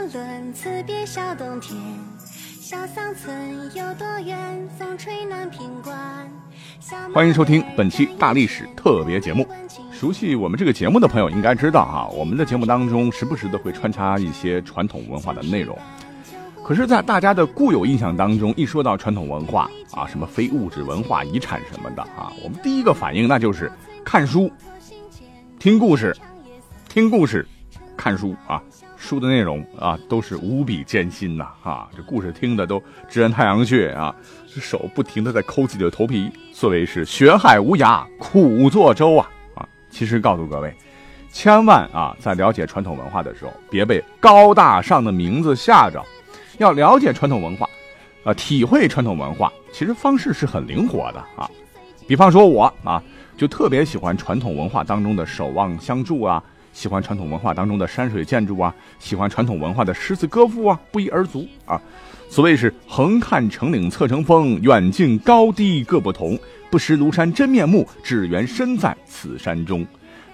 悬出昆仑，辞别小冬天。小桑村有多远？风吹南屏关。欢迎收听本期大历史特别节目。熟悉我们这个节目的朋友应该知道哈，我们的节目当中时不时的会穿插一些传统文化的内容。可是，在大家的固有印象当中，一说到传统文化啊，什么非物质文化遗产什么的啊，我们第一个反应那就是看书、听故事、听故事、看书啊。书的内容啊，都是无比艰辛呐啊！这故事听的都直按太阳穴啊，这手不停的在抠自己的头皮。所谓是学海无涯苦作舟啊啊！其实告诉各位，千万啊，在了解传统文化的时候，别被高大上的名字吓着。要了解传统文化，啊，体会传统文化，其实方式是很灵活的啊。比方说我啊，就特别喜欢传统文化当中的守望相助啊。喜欢传统文化当中的山水建筑啊，喜欢传统文化的诗词歌赋啊，不一而足啊。所谓是横看成岭侧成峰，远近高低各不同。不识庐山真面目，只缘身在此山中。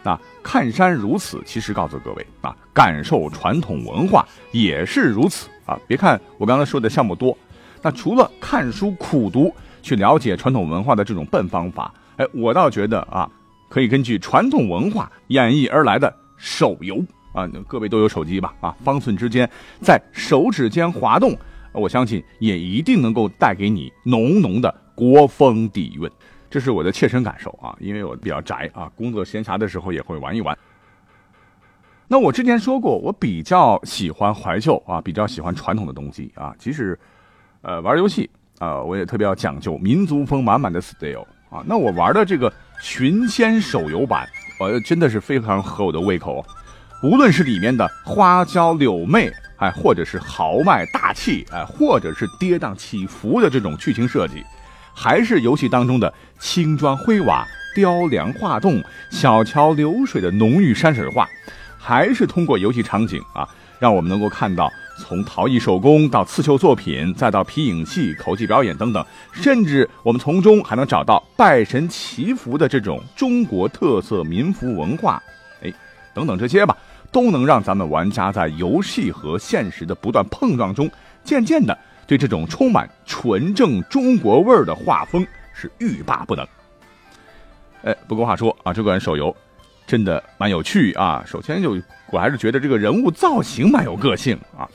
那看山如此，其实告诉各位啊，感受传统文化也是如此啊。别看我刚才说的项目多，那除了看书苦读去了解传统文化的这种笨方法，哎，我倒觉得啊，可以根据传统文化演绎而来的。手游啊，各位都有手机吧？啊，方寸之间，在手指间滑动，我相信也一定能够带给你浓浓的国风底蕴。这是我的切身感受啊，因为我比较宅啊，工作闲暇的时候也会玩一玩。那我之前说过，我比较喜欢怀旧啊，比较喜欢传统的东西啊。即使，呃，玩游戏啊，我也特别要讲究民族风满满的 style 啊。那我玩的这个寻仙手游版。呃，真的是非常合我的胃口，无论是里面的花娇柳媚，哎，或者是豪迈大气，哎，或者是跌宕起伏的这种剧情设计，还是游戏当中的青砖灰瓦、雕梁画栋、小桥流水的浓郁山水画，还是通过游戏场景啊，让我们能够看到。从陶艺手工到刺绣作品，再到皮影戏、口技表演等等，甚至我们从中还能找到拜神祈福的这种中国特色民俗文化，哎，等等这些吧，都能让咱们玩家在游戏和现实的不断碰撞中，渐渐的对这种充满纯正中国味儿的画风是欲罢不能。哎，不过话说啊，这款手游。真的蛮有趣啊！首先就我还是觉得这个人物造型蛮有个性啊，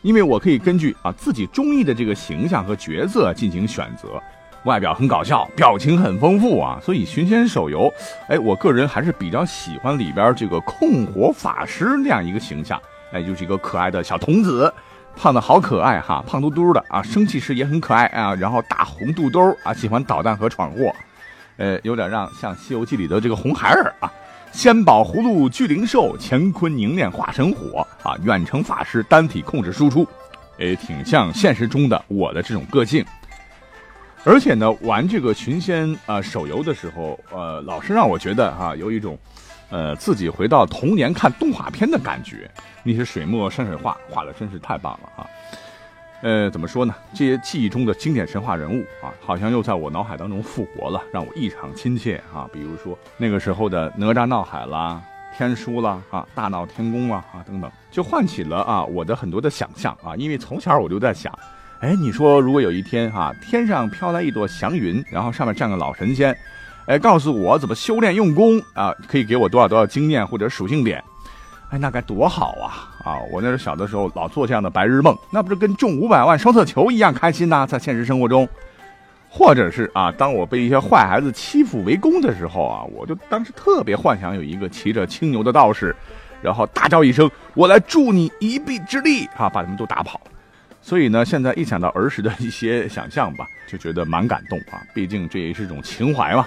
因为我可以根据啊自己中意的这个形象和角色进行选择，外表很搞笑，表情很丰富啊，所以寻仙手游，哎，我个人还是比较喜欢里边这个控火法师那样一个形象，哎，就是一个可爱的小童子，胖的好可爱哈，胖嘟嘟的啊，生气时也很可爱啊，然后大红肚兜啊，喜欢捣蛋和闯祸，呃，有点让像《西游记》里的这个红孩儿啊。仙宝葫芦聚灵兽，乾坤凝练化神火啊！远程法师单体控制输出，诶，挺像现实中的我的这种个性。而且呢，玩这个群仙啊手游的时候，呃，老是让我觉得哈，有一种，呃，自己回到童年看动画片的感觉。那些水墨山水画画的真是太棒了啊！呃，怎么说呢？这些记忆中的经典神话人物啊，好像又在我脑海当中复活了，让我异常亲切啊。比如说那个时候的哪吒闹海啦、天书啦啊、大闹天宫啊啊等等，就唤起了啊我的很多的想象啊。因为从小我就在想，哎，你说如果有一天哈，天上飘来一朵祥云，然后上面站个老神仙，哎，告诉我怎么修炼用功啊，可以给我多少多少经验或者属性点。哎，那该多好啊！啊，我那时候小的时候老做这样的白日梦，那不是跟中五百万双色球一样开心呐？在现实生活中，或者是啊，当我被一些坏孩子欺负围攻的时候啊，我就当时特别幻想有一个骑着青牛的道士，然后大叫一声：“我来助你一臂之力！”啊，把他们都打跑。所以呢，现在一想到儿时的一些想象吧，就觉得蛮感动啊。毕竟这也是一种情怀嘛。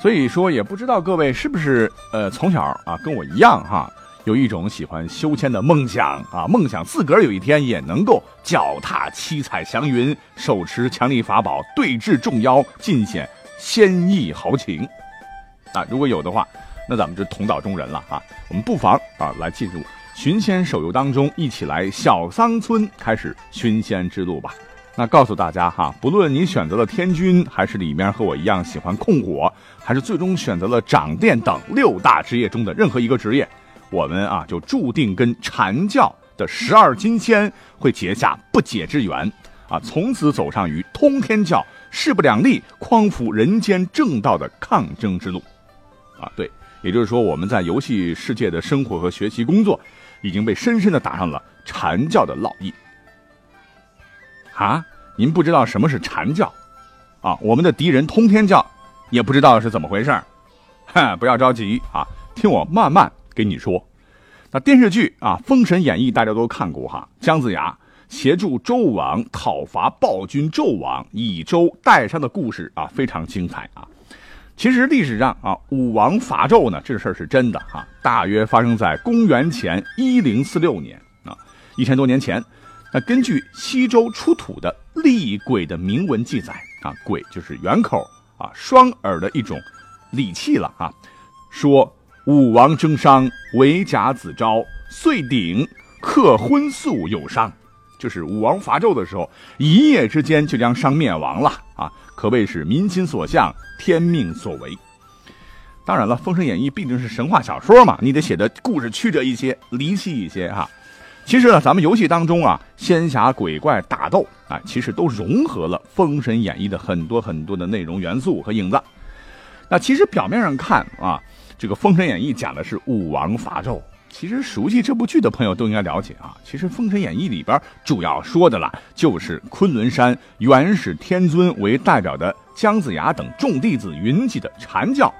所以说，也不知道各位是不是呃从小啊跟我一样哈。有一种喜欢修仙的梦想啊，梦想自个儿有一天也能够脚踏七彩祥云，手持强力法宝，对峙众妖，尽显仙意豪情。啊，如果有的话，那咱们就同道中人了啊。我们不妨啊来进入寻仙手游当中，一起来小桑村开始寻仙之路吧。那告诉大家哈，不论你选择了天君，还是里面和我一样喜欢控火，还是最终选择了掌电等六大职业中的任何一个职业。我们啊，就注定跟禅教的十二金仙会结下不解之缘，啊，从此走上与通天教势不两立、匡扶人间正道的抗争之路，啊，对，也就是说，我们在游戏世界的生活和学习工作，已经被深深的打上了禅教的烙印。啊，您不知道什么是禅教，啊，我们的敌人通天教也不知道是怎么回事哼，不要着急啊，听我慢慢。跟你说，那电视剧啊，《封神演义》大家都看过哈。姜子牙协助周武王讨伐暴君纣王，以周代商的故事啊，非常精彩啊。其实历史上啊，武王伐纣呢，这事儿是真的哈，大约发生在公元前一零四六年啊，一千多年前。那根据西周出土的厉鬼的铭文记载啊，鬼就是圆口啊双耳的一种礼器了啊，说。武王征商，为甲子昭，遂鼎克荤素有商，就是武王伐纣的时候，一夜之间就将商灭亡了啊，可谓是民心所向，天命所为。当然了，《封神演义》毕竟是神话小说嘛，你得写的故事曲折一些，离奇一些哈。其实呢，咱们游戏当中啊，仙侠鬼怪打斗啊，其实都融合了《封神演义》的很多很多的内容元素和影子。那其实表面上看啊。这个《封神演义》讲的是武王伐纣，其实熟悉这部剧的朋友都应该了解啊。其实《封神演义》里边主要说的了，就是昆仑山元始天尊为代表的姜子牙等众弟子云集的禅教，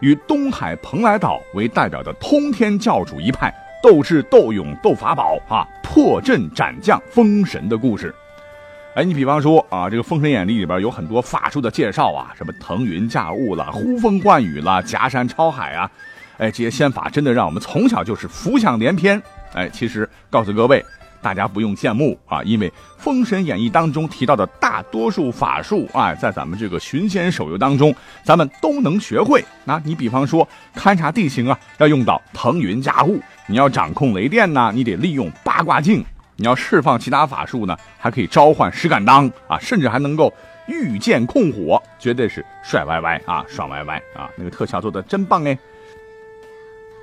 与东海蓬莱岛为代表的通天教主一派斗智斗勇斗法宝啊，破阵斩将封神的故事。哎，你比方说啊，这个《封神演义》里边有很多法术的介绍啊，什么腾云驾雾了、呼风唤雨了、夹山超海啊，哎，这些仙法真的让我们从小就是浮想联翩。哎，其实告诉各位，大家不用羡慕啊，因为《封神演义》当中提到的大多数法术啊，在咱们这个寻仙手游当中，咱们都能学会。那你比方说勘察地形啊，要用到腾云驾雾；你要掌控雷电呢，你得利用八卦镜。你要释放其他法术呢，还可以召唤石敢当啊，甚至还能够御剑控火，绝对是帅歪歪啊，爽歪歪啊！那个特效做的真棒哎。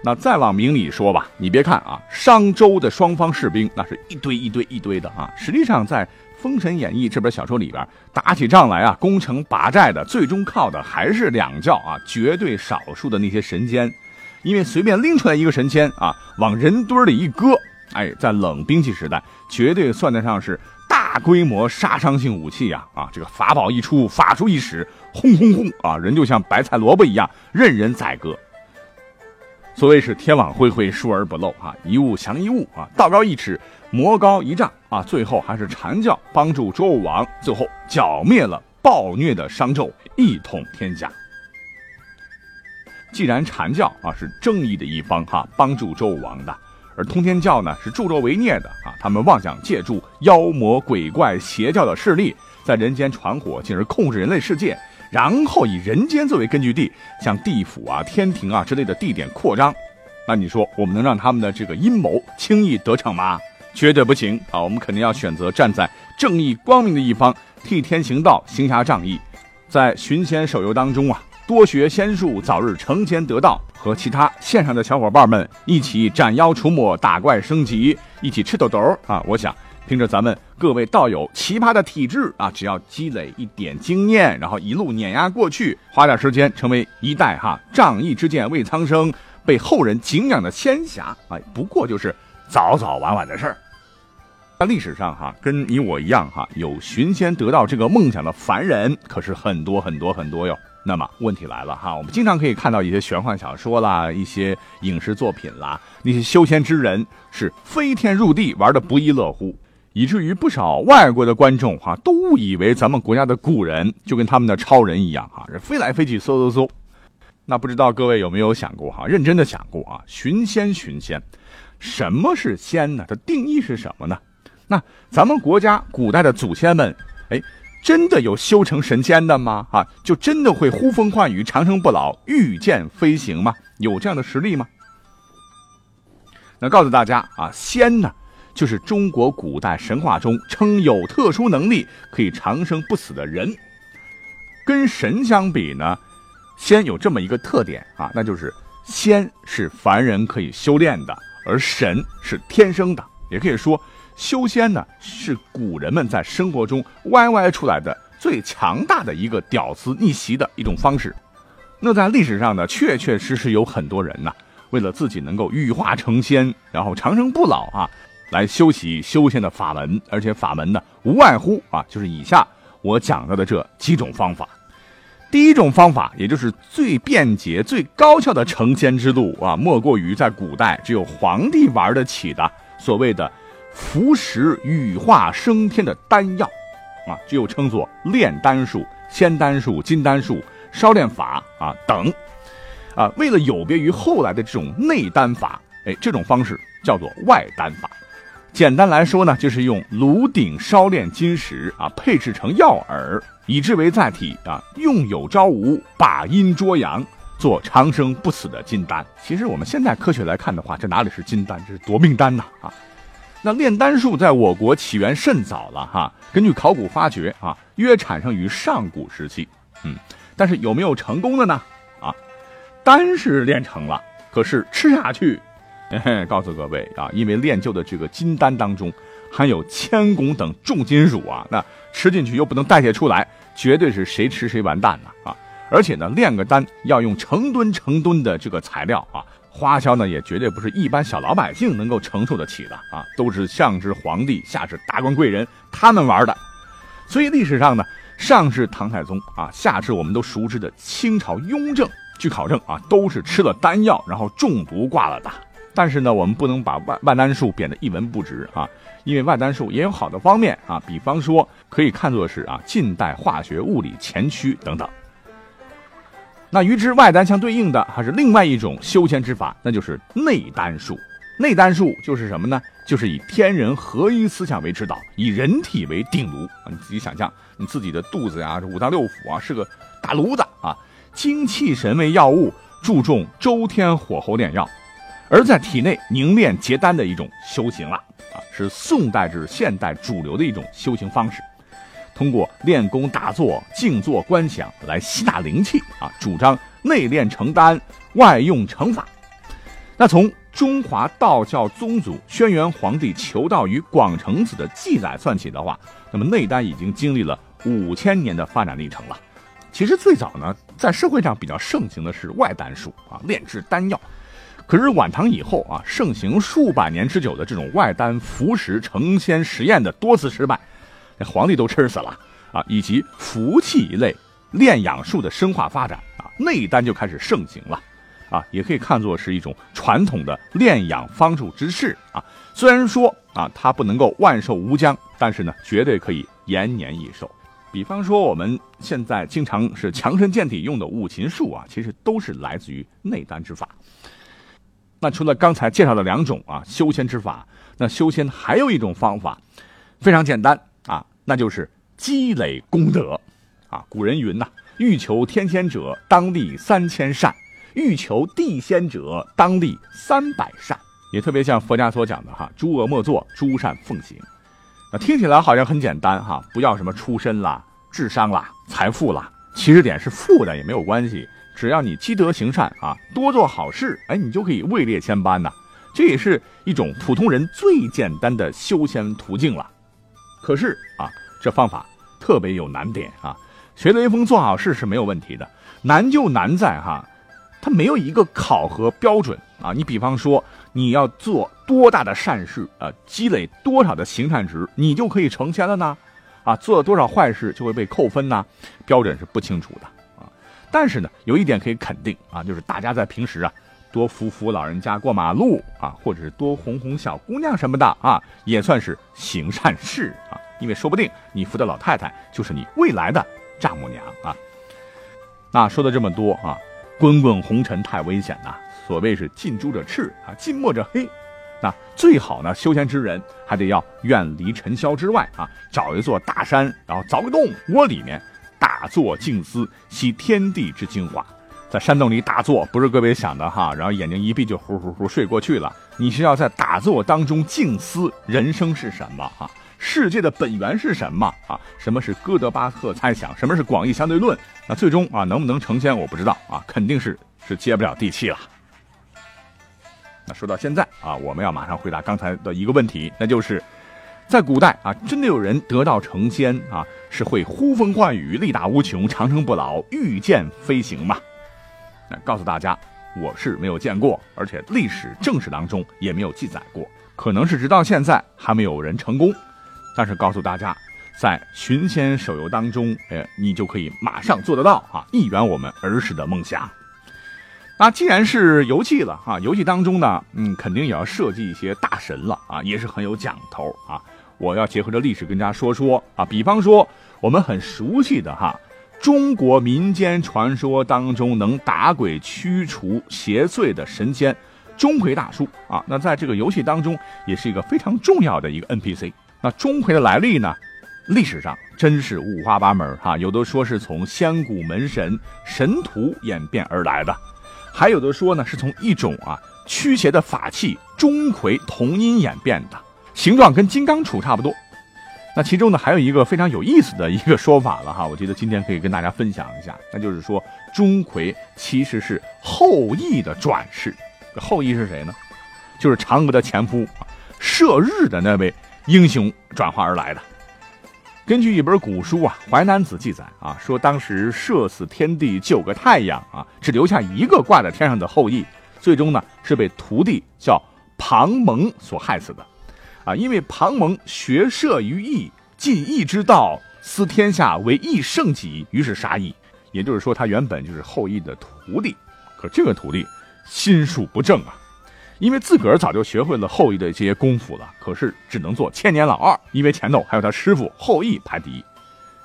那再往明里说吧，你别看啊，商周的双方士兵那是一堆一堆一堆的啊，实际上在《封神演义》这本小说里边，打起仗来啊，攻城拔寨的最终靠的还是两教啊，绝对少数的那些神仙，因为随便拎出来一个神仙啊，往人堆里一搁。哎，在冷兵器时代，绝对算得上是大规模杀伤性武器呀！啊，这个法宝一出，法术一使，轰轰轰啊，人就像白菜萝卜一样，任人宰割。所谓是天网恢恢，疏而不漏啊，一物降一物啊，道高一尺，魔高一丈啊，最后还是禅教帮助周武王，最后剿灭了暴虐的商纣，一统天下。既然禅教啊是正义的一方哈，帮助周武王的。而通天教呢是助纣为虐的啊！他们妄想借助妖魔鬼怪邪教的势力，在人间传火，进而控制人类世界，然后以人间作为根据地，向地府啊、天庭啊之类的地点扩张。那你说，我们能让他们的这个阴谋轻易得逞吗？绝对不行啊！我们肯定要选择站在正义光明的一方，替天行道，行侠仗义。在寻仙手游当中啊。多学仙术，早日成仙得道，和其他线上的小伙伴们一起斩妖除魔、打怪升级，一起吃豆豆啊！我想凭着咱们各位道友奇葩的体质啊，只要积累一点经验，然后一路碾压过去，花点时间成为一代哈仗义之剑为苍生、被后人敬仰的仙侠，哎，不过就是早早晚晚的事儿。在历史上哈，跟你我一样哈，有寻仙得道这个梦想的凡人，可是很多很多很多哟。那么问题来了哈，我们经常可以看到一些玄幻小说啦，一些影视作品啦，那些修仙之人是飞天入地，玩的不亦乐乎，以至于不少外国的观众哈都误以为咱们国家的古人就跟他们的超人一样哈，是飞来飞去，嗖嗖嗖。那不知道各位有没有想过哈，认真的想过啊，寻仙寻仙，什么是仙呢？它定义是什么呢？那咱们国家古代的祖先们，哎。真的有修成神仙的吗？啊，就真的会呼风唤雨、长生不老、御剑飞行吗？有这样的实力吗？那告诉大家啊，仙呢，就是中国古代神话中称有特殊能力可以长生不死的人。跟神相比呢，仙有这么一个特点啊，那就是仙是凡人可以修炼的，而神是天生的，也可以说。修仙呢，是古人们在生活中歪歪出来的最强大的一个屌丝逆袭的一种方式。那在历史上呢，确确实实有很多人呐，为了自己能够羽化成仙，然后长生不老啊，来修习修仙的法门。而且法门呢，无外乎啊，就是以下我讲到的这几种方法。第一种方法，也就是最便捷、最高效的成仙之路啊，莫过于在古代只有皇帝玩得起的所谓的。服食羽化升天的丹药，啊，就称作炼丹术、仙丹术、金丹术、烧炼法啊等，啊，为了有别于后来的这种内丹法，哎，这种方式叫做外丹法。简单来说呢，就是用炉鼎烧炼金石啊，配制成药饵，以之为载体啊，用有朝无，把阴捉阳，做长生不死的金丹。其实我们现在科学来看的话，这哪里是金丹，这是夺命丹呐啊！那炼丹术在我国起源甚早了哈，根据考古发掘啊，约产生于上古时期。嗯，但是有没有成功的呢？啊，丹是炼成了，可是吃下去，告诉各位啊，因为炼就的这个金丹当中含有铅汞等重金属啊，那吃进去又不能代谢出来，绝对是谁吃谁完蛋呐啊！而且呢，炼个丹要用成吨成吨的这个材料啊。花销呢，也绝对不是一般小老百姓能够承受得起的啊，都是上至皇帝，下至达官贵人他们玩的。所以历史上呢，上至唐太宗啊，下至我们都熟知的清朝雍正，据考证啊，都是吃了丹药然后中毒挂了的。但是呢，我们不能把万万丹术贬得一文不值啊，因为万丹术也有好的方面啊，比方说可以看作是啊近代化学物理前驱等等。那与之外丹相对应的还是另外一种修仙之法，那就是内丹术。内丹术就是什么呢？就是以天人合一思想为指导，以人体为鼎炉啊。你自己想象，你自己的肚子呀，这五脏六腑啊，是个大炉子啊。精气神为药物，注重周天火候炼药，而在体内凝练结丹的一种修行了啊，是宋代至现代主流的一种修行方式。通过练功打坐、静坐观想来吸纳灵气啊，主张内炼成丹，外用成法。那从中华道教宗祖轩辕皇帝求道于广成子的记载算起的话，那么内丹已经经历了五千年的发展历程了。其实最早呢，在社会上比较盛行的是外丹术啊，炼制丹药。可是晚唐以后啊，盛行数百年之久的这种外丹服食成仙实验的多次失败。那皇帝都吃死了啊！以及服气一类炼养术的深化发展啊，内丹就开始盛行了啊，也可以看作是一种传统的炼养方术之势啊。虽然说啊，它不能够万寿无疆，但是呢，绝对可以延年益寿。比方说我们现在经常是强身健体用的五禽术啊，其实都是来自于内丹之法。那除了刚才介绍的两种啊修仙之法，那修仙还有一种方法，非常简单。那就是积累功德，啊，古人云呐：“欲求天仙者，当立三千善；欲求地仙者，当立三百善。”也特别像佛家所讲的哈：“诸恶莫作，诸善奉行。”那听起来好像很简单哈，不要什么出身啦、智商啦、财富啦，其实点是富的也没有关系，只要你积德行善啊，多做好事，哎，你就可以位列千班呐。这也是一种普通人最简单的修仙途径了。可是啊，这方法特别有难点啊！学雷锋做好事是没有问题的，难就难在哈，它没有一个考核标准啊。你比方说，你要做多大的善事啊，积累多少的行善值，你就可以成仙了呢？啊，做了多少坏事就会被扣分呢？标准是不清楚的啊。但是呢，有一点可以肯定啊，就是大家在平时啊，多扶扶老人家过马路啊，或者是多哄哄小姑娘什么的啊，也算是行善事。因为说不定你扶的老太太就是你未来的丈母娘啊。那说的这么多啊，滚滚红尘太危险呐，所谓是近朱者赤啊，近墨者黑。那最好呢，修仙之人还得要远离尘嚣之外啊，找一座大山，然后凿个洞窝里面，大坐静思，吸天地之精华。在山洞里打坐，不是各位想的哈，然后眼睛一闭就呼呼呼睡过去了。你是要在打坐当中静思人生是什么哈，世界的本源是什么啊？什么是哥德巴赫猜想？什么是广义相对论？那最终啊，能不能成仙我不知道啊，肯定是是接不了地气了。那说到现在啊，我们要马上回答刚才的一个问题，那就是，在古代啊，真的有人得道成仙啊，是会呼风唤雨、力大无穷、长生不老、御剑飞行吗？那告诉大家，我是没有见过，而且历史正史当中也没有记载过，可能是直到现在还没有人成功。但是告诉大家，在寻仙手游当中，哎，你就可以马上做得到啊，一圆我们儿时的梦想。那既然是游戏了啊，游戏当中呢，嗯，肯定也要设计一些大神了啊，也是很有讲头啊。我要结合着历史跟大家说说啊，比方说我们很熟悉的哈，中国民间传说当中能打鬼驱除邪祟的神仙钟馗大叔啊，那在这个游戏当中也是一个非常重要的一个 NPC。那钟馗的来历呢，历史上真是五花八门哈，有的说是从仙古门神神荼演变而来的。还有的说呢，是从一种啊驱邪的法器钟馗同音演变的，形状跟金刚杵差不多。那其中呢，还有一个非常有意思的一个说法了哈，我觉得今天可以跟大家分享一下，那就是说钟馗其实是后羿的转世。后羿是谁呢？就是嫦娥的前夫射日的那位英雄转化而来的。根据一本古书啊，《淮南子》记载啊，说当时射死天地九个太阳啊，只留下一个挂在天上的后羿，最终呢是被徒弟叫庞蒙所害死的，啊，因为庞蒙学射于羿，尽羿之道，思天下为羿圣己，于是杀羿。也就是说，他原本就是后羿的徒弟，可这个徒弟心术不正啊。因为自个儿早就学会了后羿的这些功夫了，可是只能做千年老二，因为前头还有他师傅后羿排第一。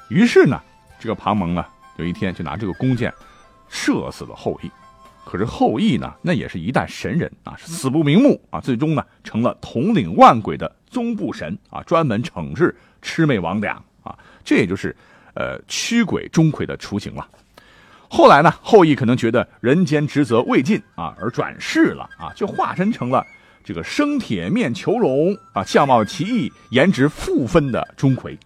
于是呢，这个庞蒙啊，有一天就拿这个弓箭射死了后羿。可是后羿呢，那也是一代神人啊，死不瞑目啊，最终呢成了统领万鬼的宗部神啊，专门惩治魑魅魍魉啊，这也就是呃驱鬼钟馗的雏形了。后来呢，后羿可能觉得人间职责未尽啊，而转世了啊，就化身成了这个生铁面虬龙啊，相貌奇异、颜值负分的钟馗。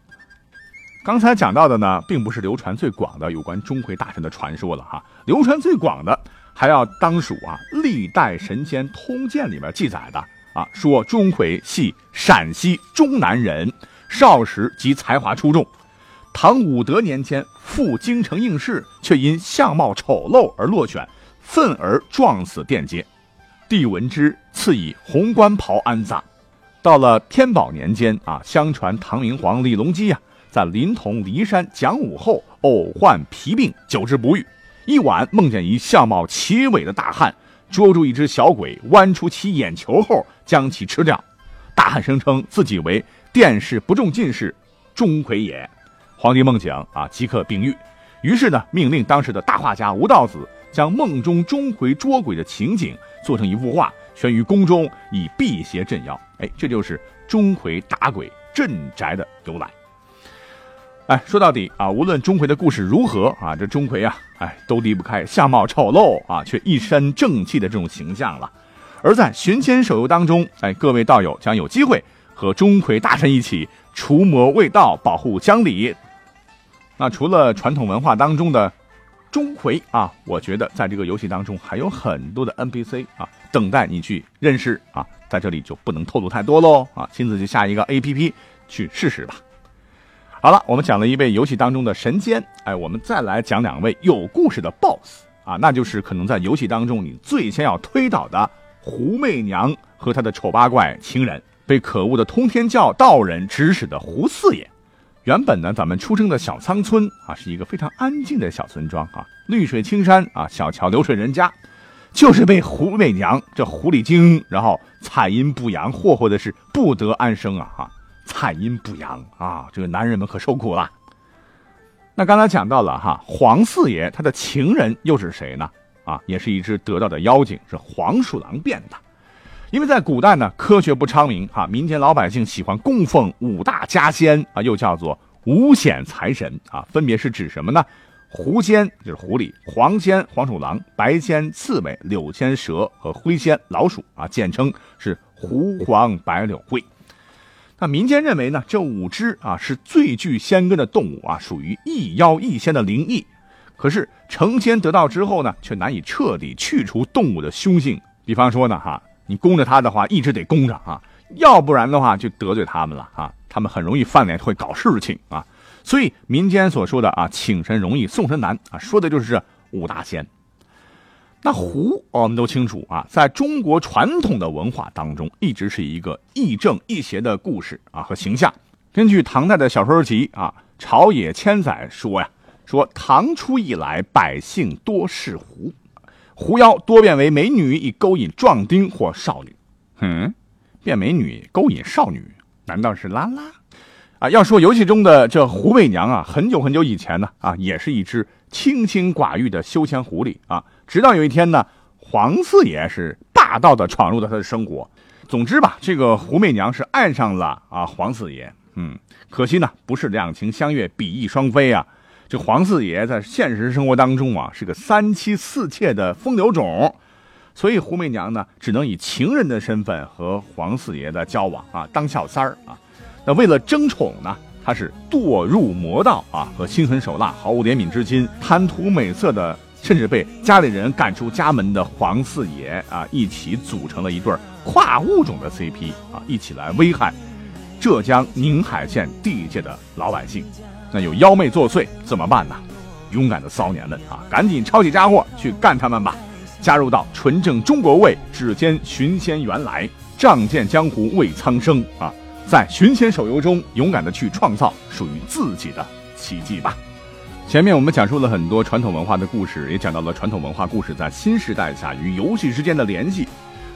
刚才讲到的呢，并不是流传最广的有关钟馗大神的传说了哈，流传最广的还要当属啊《历代神仙通鉴》里面记载的啊，说钟馗系陕西中南人，少时即才华出众。唐武德年间，赴京城应试，却因相貌丑陋而落选，愤而撞死殿阶。帝闻之，赐以红冠袍安葬。到了天宝年间啊，相传唐明皇李隆基啊，在临潼骊山讲武后，偶患皮病，久治不愈。一晚梦见一相貌奇伟的大汉，捉住一只小鬼，剜出其眼球后，将其吃掉。大汉声称自己为殿试不中进士钟馗也。皇帝梦醒啊，即刻病愈，于是呢，命令当时的大画家吴道子将梦中钟馗捉鬼的情景做成一幅画，悬于宫中，以辟邪镇妖。哎，这就是钟馗打鬼镇宅的由来。哎，说到底啊，无论钟馗的故事如何啊，这钟馗啊，哎，都离不开相貌丑陋啊，却一身正气的这种形象了。而在寻仙手游当中，哎，各位道友将有机会和钟馗大神一起除魔卫道，保护乡里。那除了传统文化当中的钟馗啊，我觉得在这个游戏当中还有很多的 NPC 啊，等待你去认识啊，在这里就不能透露太多喽啊，亲自去下一个 APP 去试试吧。好了，我们讲了一位游戏当中的神仙，哎，我们再来讲两位有故事的 BOSS 啊，那就是可能在游戏当中你最先要推倒的狐媚娘和他的丑八怪情人，被可恶的通天教道人指使的胡四爷。原本呢，咱们出生的小仓村啊，是一个非常安静的小村庄啊，绿水青山啊，小桥流水人家，就是被狐媚娘这狐狸精，然后采阴不阳，霍霍的是不得安生啊！哈，采阴不阳啊，这个男人们可受苦了。那刚才讲到了哈，黄四爷他的情人又是谁呢？啊，也是一只得道的妖精，是黄鼠狼变的。因为在古代呢，科学不昌明哈，民间老百姓喜欢供奉五大家仙啊，又叫做五显财神啊，分别是指什么呢？狐仙就是狐狸，黄仙黄鼠狼，白仙刺猬，柳仙蛇和灰仙老鼠啊，简称是狐黄白柳灰。那民间认为呢，这五只啊是最具仙根的动物啊，属于一妖一仙的灵异。可是成仙得道之后呢，却难以彻底去除动物的凶性。比方说呢，哈。你供着他的话，一直得供着啊，要不然的话就得罪他们了啊，他们很容易翻脸，会搞事情啊。所以民间所说的啊，请神容易送神难啊，说的就是五大仙。那狐我们都清楚啊，在中国传统的文化当中，一直是一个亦正亦邪的故事啊和形象。根据唐代的小说集啊《朝野千载》说呀，说唐初以来，百姓多是狐。狐妖多变为美女，以勾引壮丁或少女。嗯，变美女勾引少女，难道是拉拉？啊，要说游戏中的这狐媚娘啊，很久很久以前呢，啊，也是一只清心寡欲的修仙狐狸啊。直到有一天呢，黄四爷是霸道的闯入了他的生活。总之吧，这个狐媚娘是爱上了啊黄四爷。嗯，可惜呢，不是两情相悦，比翼双飞啊。这黄四爷在现实生活当中啊，是个三妻四妾的风流种，所以胡媚娘呢，只能以情人的身份和黄四爷的交往啊，当小三儿啊。那为了争宠呢，他是堕入魔道啊，和心狠手辣、毫无怜悯之心、贪图美色的，甚至被家里人赶出家门的黄四爷啊，一起组成了一对跨物种的 CP 啊，一起来危害浙江宁海县地界的老百姓。那有妖媚作祟怎么办呢？勇敢的骚年们啊，赶紧抄起家伙去干他们吧！加入到纯正中国味，指尖寻仙原来，仗剑江湖为苍生啊！在寻仙手游中，勇敢的去创造属于自己的奇迹吧！前面我们讲述了很多传统文化的故事，也讲到了传统文化故事在新时代下与游戏之间的联系。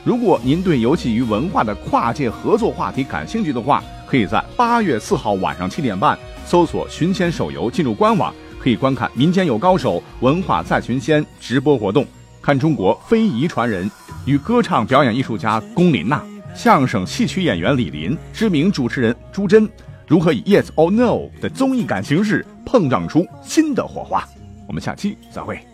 如果您对游戏与文化的跨界合作话题感兴趣的话，可以在八月四号晚上七点半。搜索“寻仙手游”，进入官网可以观看“民间有高手，文化在寻仙”直播活动，看中国非遗传人与歌唱表演艺术家龚琳娜、相声戏曲演员李林、知名主持人朱桢如何以 “Yes or No” 的综艺感形式碰撞出新的火花。我们下期再会。